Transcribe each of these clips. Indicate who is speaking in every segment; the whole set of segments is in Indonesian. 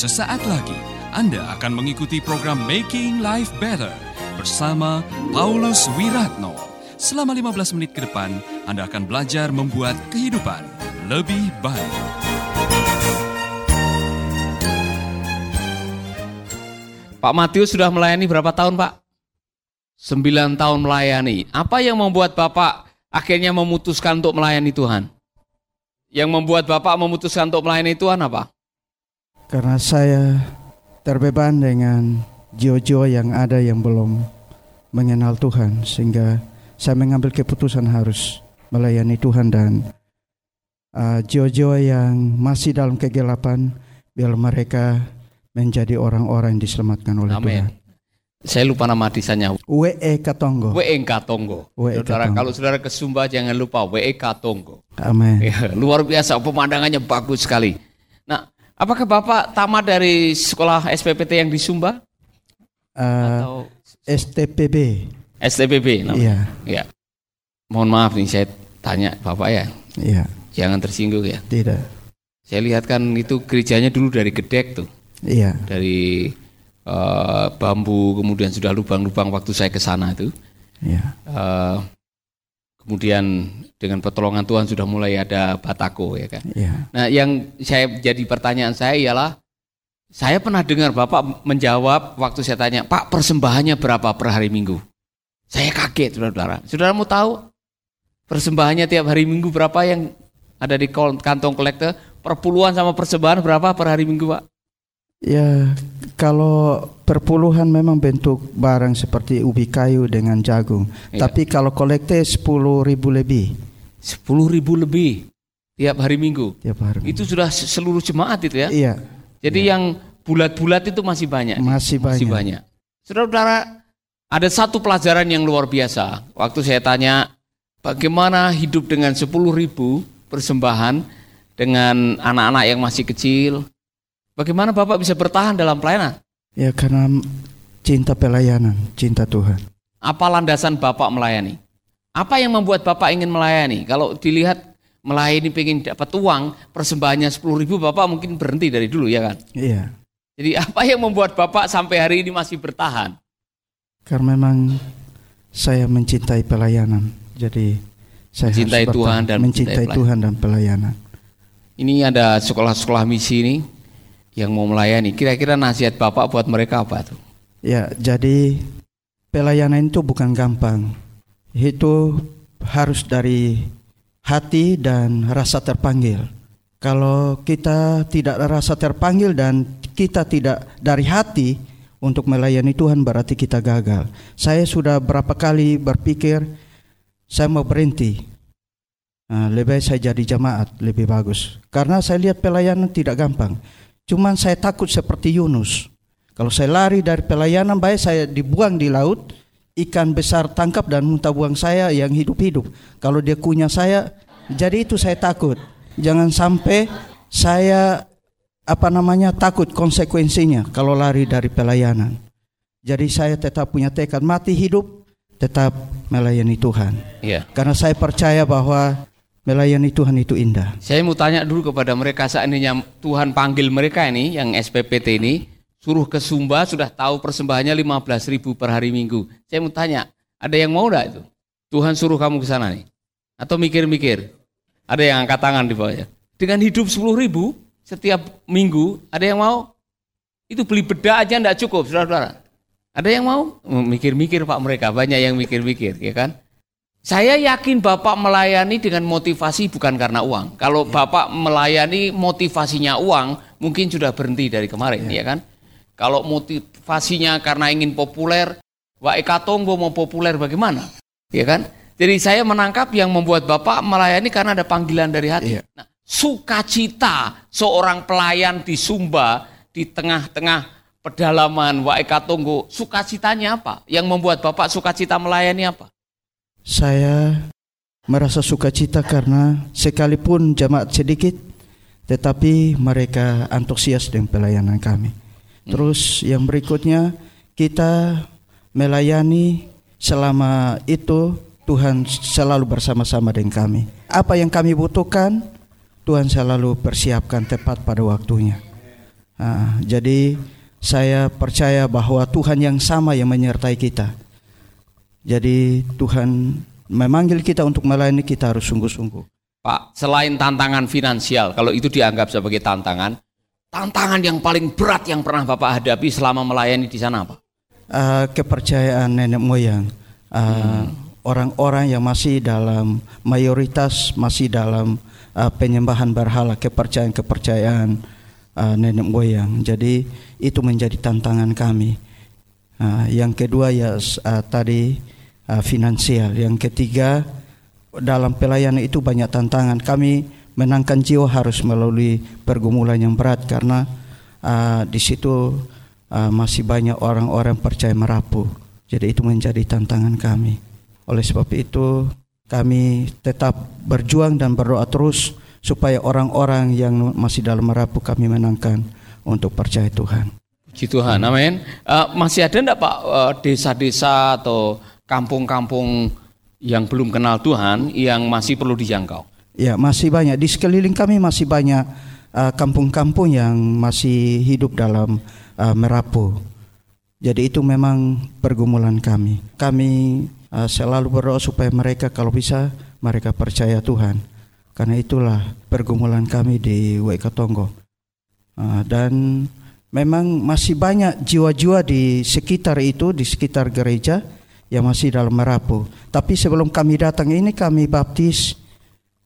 Speaker 1: Sesaat lagi Anda akan mengikuti program Making Life Better bersama Paulus Wiratno. Selama 15 menit ke depan, Anda akan belajar membuat kehidupan lebih baik.
Speaker 2: Pak Matius sudah melayani berapa tahun Pak? Sembilan tahun melayani. Apa yang membuat Bapak akhirnya memutuskan untuk melayani Tuhan? Yang membuat Bapak memutuskan untuk melayani Tuhan apa?
Speaker 3: Karena saya terbeban dengan jiwa-jiwa yang ada yang belum mengenal Tuhan. Sehingga saya mengambil keputusan harus melayani Tuhan dan uh, jiwa-jiwa yang masih dalam kegelapan, biar mereka menjadi orang-orang yang diselamatkan oleh
Speaker 2: Amin.
Speaker 3: Tuhan.
Speaker 2: Saya lupa nama desanya.
Speaker 3: WE Katongo.
Speaker 2: WE Katongo.
Speaker 3: W.E.
Speaker 2: Saudara, kalau saudara ke Sumba jangan lupa WE Katongo.
Speaker 3: Amin.
Speaker 2: Ya, luar biasa pemandangannya bagus sekali. Nah, apakah Bapak tamat dari sekolah SPPT yang di Sumba
Speaker 3: Uh,
Speaker 2: atau
Speaker 3: STPB.
Speaker 2: STPB? namanya?
Speaker 3: Iya,
Speaker 2: Ya. Mohon maaf nih saya tanya Bapak ya.
Speaker 3: iya,
Speaker 2: Jangan tersinggung ya.
Speaker 3: tidak.
Speaker 2: Saya lihat kan itu gerejanya dulu dari gedek tuh,
Speaker 3: Iya,
Speaker 2: dari eh, bambu kemudian sudah lubang-lubang waktu saya ke sana itu.
Speaker 3: iya,
Speaker 2: Eh, kemudian dengan pertolongan Tuhan sudah mulai ada batako ya kan.
Speaker 3: iya.
Speaker 2: Nah, yang saya jadi pertanyaan saya ialah saya pernah dengar Bapak menjawab waktu saya tanya, "Pak, persembahannya berapa per hari Minggu?" Saya kaget, Saudara. Saudara mau tahu persembahannya tiap hari Minggu berapa yang ada di kantong kolektor? Perpuluhan sama persembahan berapa per hari Minggu, Pak?
Speaker 3: Ya, kalau perpuluhan memang bentuk barang seperti ubi kayu dengan jagung.
Speaker 2: Iya.
Speaker 3: Tapi kalau kolekte 10 ribu lebih
Speaker 2: 10 ribu lebih tiap hari Minggu.
Speaker 3: tiap hari.
Speaker 2: Itu sudah se- seluruh jemaat itu ya.
Speaker 3: Iya,
Speaker 2: Jadi yang bulat-bulat itu masih banyak.
Speaker 3: masih
Speaker 2: Masih
Speaker 3: banyak.
Speaker 2: banyak. Saudara-saudara, ada satu pelajaran yang luar biasa. Waktu saya tanya, bagaimana hidup dengan 10 ribu persembahan dengan anak-anak yang masih kecil? Bagaimana Bapak bisa bertahan dalam pelayanan?
Speaker 3: Ya karena cinta pelayanan, cinta Tuhan.
Speaker 2: Apa landasan Bapak melayani? Apa yang membuat Bapak ingin melayani? Kalau dilihat melayani pengen dapat uang, persembahannya 10 ribu, Bapak mungkin berhenti dari dulu ya kan?
Speaker 3: Iya,
Speaker 2: Jadi apa yang membuat Bapak sampai hari ini masih bertahan?
Speaker 3: karena memang saya mencintai pelayanan. Jadi saya
Speaker 2: Mencintai
Speaker 3: harus
Speaker 2: Tuhan dan
Speaker 3: mencintai
Speaker 2: mencintai
Speaker 3: Tuhan dan pelayanan.
Speaker 2: Ini ada sekolah-sekolah misi ini yang mau melayani. Kira-kira nasihat Bapak buat mereka apa tuh?
Speaker 3: Ya, jadi pelayanan itu bukan gampang. Itu harus dari hati dan rasa terpanggil. Kalau kita tidak rasa terpanggil dan kita tidak dari hati untuk melayani Tuhan berarti kita gagal. Saya sudah berapa kali berpikir saya mau berhenti. Nah, lebih baik saya jadi jamaat lebih bagus. Karena saya lihat pelayanan tidak gampang. Cuman saya takut seperti Yunus. Kalau saya lari dari pelayanan baik saya dibuang di laut, ikan besar tangkap dan muntah buang saya yang hidup-hidup. Kalau dia kunyah saya, jadi itu saya takut. Jangan sampai saya apa namanya takut konsekuensinya kalau lari dari pelayanan. Jadi saya tetap punya tekad mati hidup tetap melayani Tuhan.
Speaker 2: Iya.
Speaker 3: Karena saya percaya bahwa melayani Tuhan itu indah.
Speaker 2: Saya mau tanya dulu kepada mereka seandainya Tuhan panggil mereka ini yang SPPT ini suruh ke Sumba sudah tahu persembahannya 15 ribu per hari Minggu. Saya mau tanya, ada yang mau enggak itu? Tuhan suruh kamu ke sana nih? Atau mikir-mikir? Ada yang angkat tangan di bawahnya. Dengan hidup 10 ribu setiap minggu, ada yang mau? Itu beli beda aja enggak cukup, saudara-saudara. Ada yang mau? Mikir-mikir Pak mereka, banyak yang mikir-mikir, ya kan? Saya yakin Bapak melayani dengan motivasi bukan karena uang. Kalau Bapak melayani motivasinya uang, mungkin sudah berhenti dari kemarin, ya kan? Kalau motivasinya karena ingin populer, Wak Eka Tonggo mau populer bagaimana? Ya kan? Jadi saya menangkap yang membuat Bapak melayani karena ada panggilan dari hati.
Speaker 3: Iya.
Speaker 2: Nah, sukacita seorang pelayan di Sumba di tengah-tengah pedalaman Tonggo, sukacitanya apa? Yang membuat Bapak sukacita melayani apa?
Speaker 3: Saya merasa sukacita karena sekalipun jamaat sedikit, tetapi mereka antusias dengan pelayanan kami. Terus yang berikutnya kita melayani selama itu Tuhan selalu bersama-sama dengan kami. Apa yang kami butuhkan Tuhan selalu persiapkan tepat pada waktunya. Uh, jadi saya percaya bahwa Tuhan yang sama yang menyertai kita. Jadi Tuhan memanggil kita untuk melayani kita harus sungguh-sungguh.
Speaker 2: Pak, selain tantangan finansial, kalau itu dianggap sebagai tantangan, tantangan yang paling berat yang pernah Bapak hadapi selama melayani di sana apa?
Speaker 3: Uh, kepercayaan nenek moyang. Uh, hmm orang-orang yang masih dalam mayoritas masih dalam uh, penyembahan berhala, kepercayaan-kepercayaan uh, nenek moyang. Jadi itu menjadi tantangan kami. Uh, yang kedua ya uh, tadi uh, finansial. Yang ketiga dalam pelayanan itu banyak tantangan. Kami menangkan jiwa harus melalui pergumulan yang berat karena uh, di situ uh, masih banyak orang-orang percaya merapuh. Jadi itu menjadi tantangan kami. Oleh sebab itu kami tetap berjuang dan berdoa terus supaya orang-orang yang masih dalam merapu kami menangkan untuk percaya Tuhan.
Speaker 2: Puji Tuhan, amin. Uh, masih ada enggak Pak uh, desa-desa atau kampung-kampung yang belum kenal Tuhan yang masih perlu dijangkau?
Speaker 3: Ya, masih banyak. Di sekeliling kami masih banyak uh, kampung-kampung uh, yang masih hidup dalam uh, merapu. Jadi itu memang pergumulan kami. Kami uh, selalu berdoa supaya mereka kalau bisa mereka percaya Tuhan. Karena itulah pergumulan kami di WK Tonggo. Uh, dan memang masih banyak jiwa-jiwa di sekitar itu, di sekitar gereja yang masih dalam merapu. Tapi sebelum kami datang ini kami baptis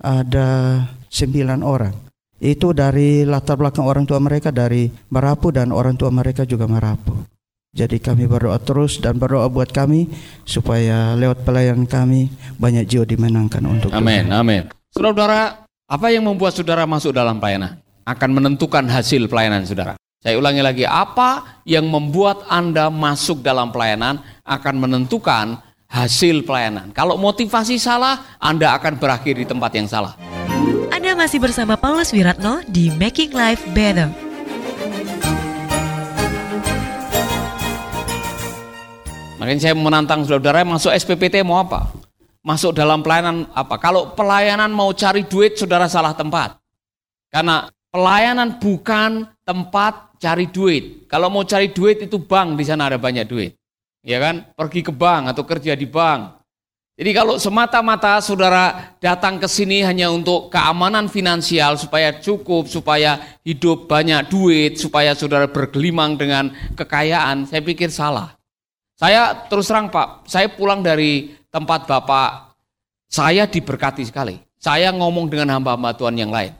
Speaker 3: ada sembilan orang. Itu dari latar belakang orang tua mereka dari merapu dan orang tua mereka juga merapu. Jadi kami berdoa terus dan berdoa buat kami supaya lewat pelayanan kami banyak jiwa dimenangkan untuk
Speaker 2: Amin, amin. Saudara, apa yang membuat saudara masuk dalam pelayanan? Akan menentukan hasil pelayanan saudara. Saya ulangi lagi, apa yang membuat Anda masuk dalam pelayanan akan menentukan hasil pelayanan. Kalau motivasi salah, Anda akan berakhir di tempat yang salah.
Speaker 4: Anda masih bersama Paulus Wiratno di Making Life Better.
Speaker 2: Makanya saya menantang saudara masuk SPPT mau apa? Masuk dalam pelayanan apa? Kalau pelayanan mau cari duit, saudara salah tempat. Karena pelayanan bukan tempat cari duit. Kalau mau cari duit itu bank, di sana ada banyak duit. Ya kan? Pergi ke bank atau kerja di bank. Jadi kalau semata-mata saudara datang ke sini hanya untuk keamanan finansial supaya cukup, supaya hidup banyak duit, supaya saudara bergelimang dengan kekayaan, saya pikir salah. Saya terus terang Pak, saya pulang dari tempat Bapak, saya diberkati sekali. Saya ngomong dengan hamba-hamba Tuhan yang lain.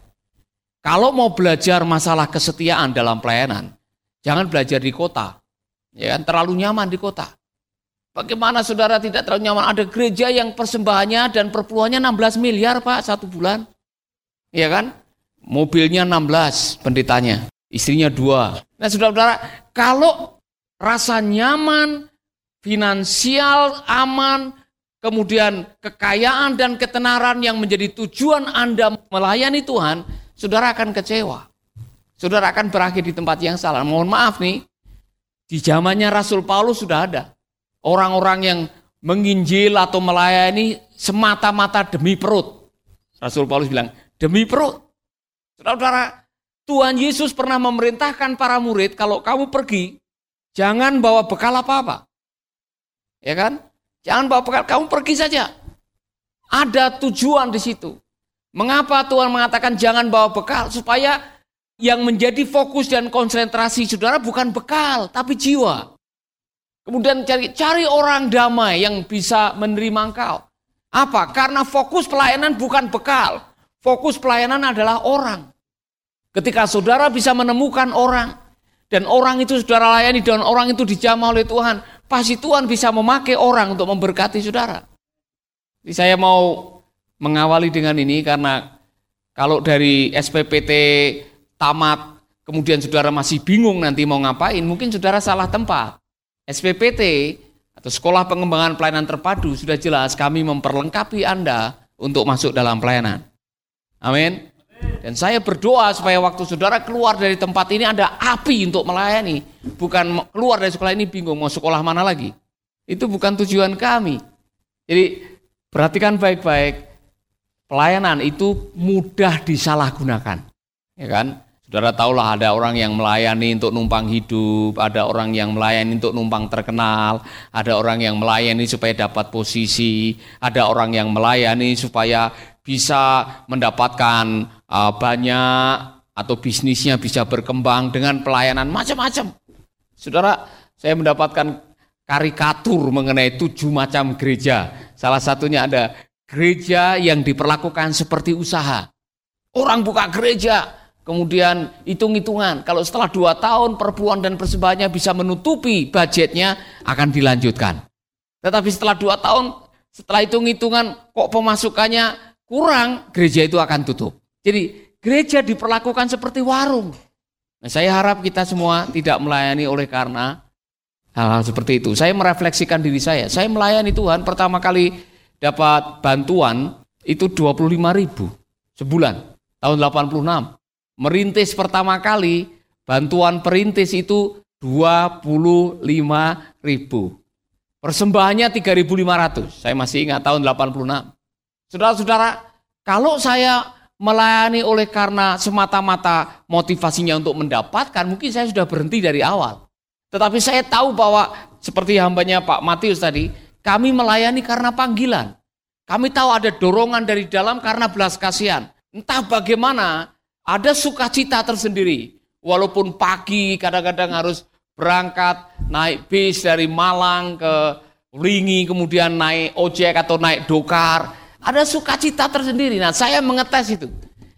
Speaker 2: Kalau mau belajar masalah kesetiaan dalam pelayanan, jangan belajar di kota. Ya kan, terlalu nyaman di kota. Bagaimana saudara tidak terlalu nyaman? Ada gereja yang persembahannya dan perpuluhannya 16 miliar Pak satu bulan. Ya kan? Mobilnya 16 pendetanya, istrinya dua. Nah saudara-saudara, kalau rasa nyaman, finansial aman, kemudian kekayaan dan ketenaran yang menjadi tujuan Anda melayani Tuhan, saudara akan kecewa. Saudara akan berakhir di tempat yang salah. Mohon maaf nih, di zamannya Rasul Paulus sudah ada. Orang-orang yang menginjil atau melayani semata-mata demi perut. Rasul Paulus bilang, demi perut. Saudara-saudara, Tuhan Yesus pernah memerintahkan para murid, kalau kamu pergi, jangan bawa bekal apa-apa. Ya kan? Jangan bawa bekal, kamu pergi saja. Ada tujuan di situ. Mengapa Tuhan mengatakan jangan bawa bekal? Supaya yang menjadi fokus dan konsentrasi saudara bukan bekal, tapi jiwa. Kemudian cari, cari orang damai yang bisa menerima engkau. Apa? Karena fokus pelayanan bukan bekal. Fokus pelayanan adalah orang. Ketika saudara bisa menemukan orang, dan orang itu saudara layani, dan orang itu dijamah oleh Tuhan, pasti Tuhan bisa memakai orang untuk memberkati saudara. Jadi saya mau mengawali dengan ini karena kalau dari SPPT tamat, kemudian saudara masih bingung nanti mau ngapain, mungkin saudara salah tempat. SPPT atau Sekolah Pengembangan Pelayanan Terpadu sudah jelas kami memperlengkapi Anda untuk masuk dalam pelayanan. Amin. Dan saya berdoa supaya waktu saudara keluar dari tempat ini ada api untuk melayani. Bukan keluar dari sekolah ini bingung mau sekolah mana lagi. Itu bukan tujuan kami. Jadi perhatikan baik-baik. Pelayanan itu mudah disalahgunakan. Ya kan? Saudara tahulah ada orang yang melayani untuk numpang hidup, ada orang yang melayani untuk numpang terkenal, ada orang yang melayani supaya dapat posisi, ada orang yang melayani supaya bisa mendapatkan uh, banyak atau bisnisnya bisa berkembang dengan pelayanan macam-macam. Saudara, saya mendapatkan karikatur mengenai tujuh macam gereja. Salah satunya ada gereja yang diperlakukan seperti usaha. Orang buka gereja, Kemudian hitung-hitungan, kalau setelah dua tahun perpuluhan dan persembahannya bisa menutupi budgetnya, akan dilanjutkan. Tetapi setelah dua tahun, setelah hitung-hitungan kok pemasukannya kurang, gereja itu akan tutup. Jadi gereja diperlakukan seperti warung. Nah, saya harap kita semua tidak melayani oleh karena hal-hal seperti itu. Saya merefleksikan diri saya. Saya melayani Tuhan pertama kali dapat bantuan itu 25 ribu sebulan tahun 86 merintis pertama kali, bantuan perintis itu 25 ribu. Persembahannya 3.500. Saya masih ingat tahun 86. Saudara-saudara, kalau saya melayani oleh karena semata-mata motivasinya untuk mendapatkan, mungkin saya sudah berhenti dari awal. Tetapi saya tahu bahwa seperti hambanya Pak Matius tadi, kami melayani karena panggilan. Kami tahu ada dorongan dari dalam karena belas kasihan. Entah bagaimana ada sukacita tersendiri. Walaupun pagi kadang-kadang harus berangkat naik bis dari Malang ke Lingi, kemudian naik ojek atau naik dokar. Ada sukacita tersendiri. Nah saya mengetes itu.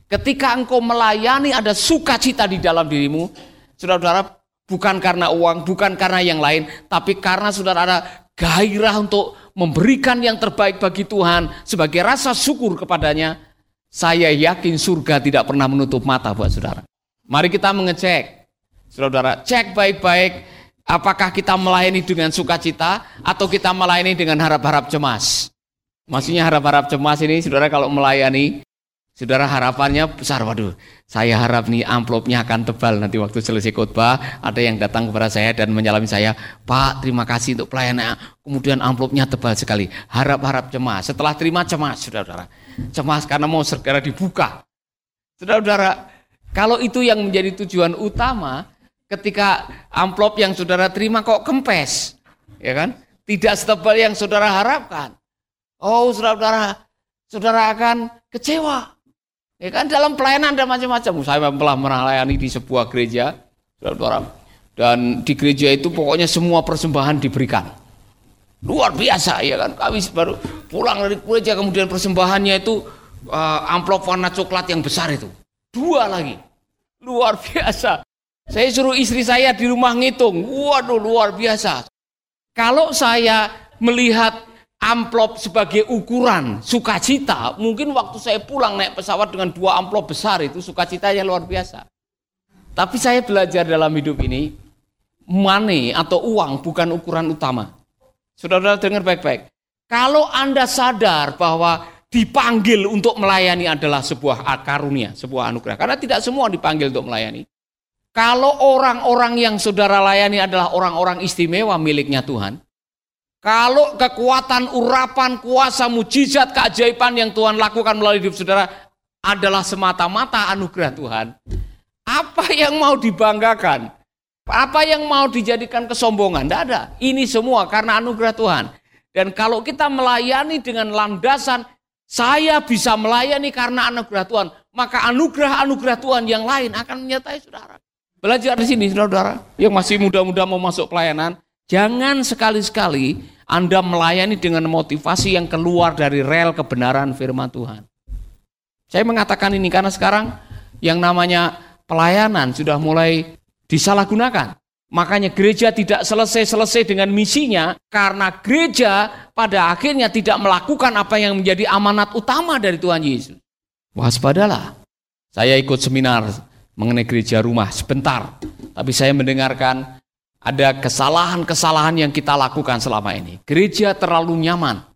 Speaker 2: Ketika engkau melayani ada sukacita di dalam dirimu, saudara-saudara, bukan karena uang, bukan karena yang lain, tapi karena saudara ada gairah untuk memberikan yang terbaik bagi Tuhan sebagai rasa syukur kepadanya, saya yakin surga tidak pernah menutup mata buat saudara. Mari kita mengecek. Saudara, cek baik-baik apakah kita melayani dengan sukacita atau kita melayani dengan harap-harap cemas. Maksudnya harap-harap cemas ini saudara kalau melayani Saudara harapannya besar, waduh, saya harap nih amplopnya akan tebal nanti waktu selesai khotbah ada yang datang kepada saya dan menyalami saya, Pak terima kasih untuk pelayanan, kemudian amplopnya tebal sekali, harap-harap cemas, setelah terima cemas, saudara-saudara, cemas karena mau segera dibuka. Saudara-saudara, kalau itu yang menjadi tujuan utama, ketika amplop yang saudara terima kok kempes, ya kan? Tidak setebal yang saudara harapkan. Oh, saudara-saudara, saudara akan kecewa. Ya kan dalam pelayanan ada macam-macam. Saya telah melayani di sebuah gereja, dan di gereja itu pokoknya semua persembahan diberikan. Luar biasa ya kan. Kami baru pulang dari gereja kemudian persembahannya itu uh, amplop warna coklat yang besar itu. Dua lagi. Luar biasa. Saya suruh istri saya di rumah ngitung. Waduh luar biasa. Kalau saya melihat amplop sebagai ukuran sukacita, mungkin waktu saya pulang naik pesawat dengan dua amplop besar itu sukacitanya luar biasa. Tapi saya belajar dalam hidup ini, money atau uang bukan ukuran utama. Saudara dengar baik-baik. Kalau Anda sadar bahwa dipanggil untuk melayani adalah sebuah karunia, sebuah anugerah. Karena tidak semua dipanggil untuk melayani. Kalau orang-orang yang saudara layani adalah orang-orang istimewa miliknya Tuhan, kalau kekuatan, urapan, kuasa, mujizat, keajaiban yang Tuhan lakukan melalui hidup saudara adalah semata-mata anugerah Tuhan, apa yang mau dibanggakan? Apa yang mau dijadikan kesombongan? Tidak ada. Ini semua karena anugerah Tuhan. Dan kalau kita melayani dengan landasan, saya bisa melayani karena anugerah Tuhan, maka anugerah-anugerah Tuhan yang lain akan menyertai saudara. Belajar di sini saudara-saudara yang masih muda-muda mau masuk pelayanan, Jangan sekali-sekali Anda melayani dengan motivasi yang keluar dari rel kebenaran firman Tuhan. Saya mengatakan ini karena sekarang yang namanya pelayanan sudah mulai disalahgunakan. Makanya gereja tidak selesai-selesai dengan misinya karena gereja pada akhirnya tidak melakukan apa yang menjadi amanat utama dari Tuhan Yesus. Waspadalah. Saya ikut seminar mengenai gereja rumah sebentar, tapi saya mendengarkan ada kesalahan-kesalahan yang kita lakukan selama ini. Gereja terlalu nyaman.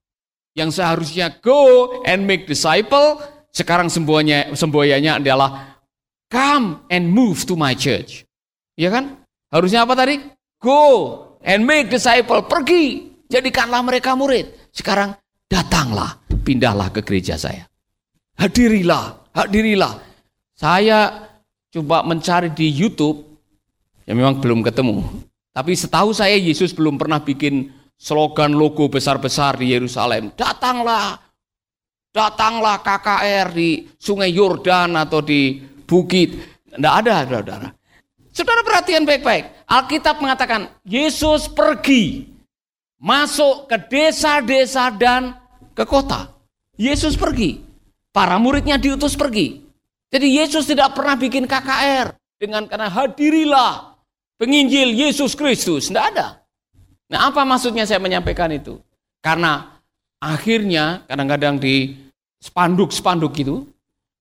Speaker 2: Yang seharusnya go and make disciple, sekarang semboyanya, semboyanya adalah come and move to my church. Ya kan? Harusnya apa tadi? Go and make disciple, pergi, jadikanlah mereka murid. Sekarang datanglah, pindahlah ke gereja saya. Hadirilah, hadirilah. Saya coba mencari di YouTube, ya memang belum ketemu. Tapi setahu saya Yesus belum pernah bikin slogan logo besar-besar di Yerusalem. Datanglah, datanglah KKR di Sungai Yordan atau di bukit. Tidak ada, saudara. Saudara perhatian baik-baik. Alkitab mengatakan Yesus pergi masuk ke desa-desa dan ke kota. Yesus pergi. Para muridnya diutus pergi. Jadi Yesus tidak pernah bikin KKR dengan karena hadirilah penginjil Yesus Kristus. Tidak ada. Nah apa maksudnya saya menyampaikan itu? Karena akhirnya kadang-kadang di spanduk-spanduk itu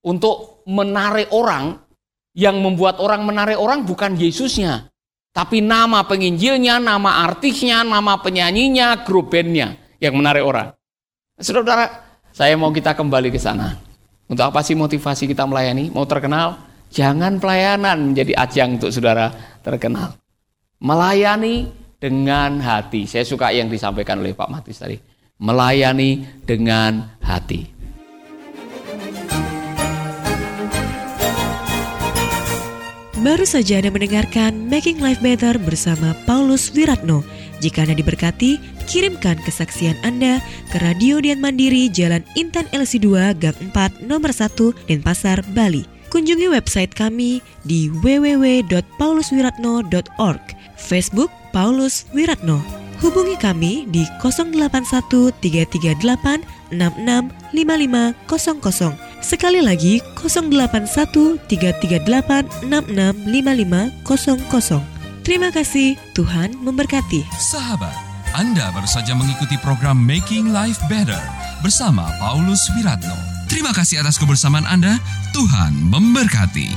Speaker 2: untuk menarik orang yang membuat orang menarik orang bukan Yesusnya, tapi nama penginjilnya, nama artisnya, nama penyanyinya, grup bandnya yang menarik orang. Saudara, saya mau kita kembali ke sana. Untuk apa sih motivasi kita melayani? Mau terkenal? Jangan pelayanan menjadi ajang untuk saudara terkenal. Melayani dengan hati. Saya suka yang disampaikan oleh Pak Matis tadi. Melayani dengan hati.
Speaker 4: Baru saja Anda mendengarkan Making Life Better bersama Paulus Wiratno. Jika Anda diberkati, kirimkan kesaksian Anda ke Radio Dian Mandiri Jalan Intan LC2 Gang 4 Nomor 1 Denpasar, Bali. Kunjungi website kami di www.pauluswiratno.org, Facebook Paulus Wiratno. Hubungi kami di 081 338 665500 Sekali lagi 081 338 665500. Terima kasih, Tuhan memberkati.
Speaker 1: Sahabat, Anda baru saja mengikuti program Making Life Better bersama Paulus Wiratno. Terima kasih atas kebersamaan Anda. Tuhan memberkati.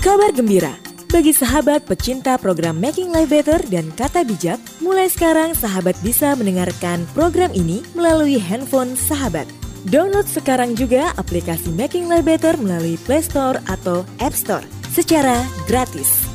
Speaker 4: Kabar gembira bagi sahabat pecinta program Making Life Better dan Kata Bijak, mulai sekarang sahabat bisa mendengarkan program ini melalui handphone sahabat. Download sekarang juga aplikasi Making Life Better melalui Play Store atau App Store secara gratis.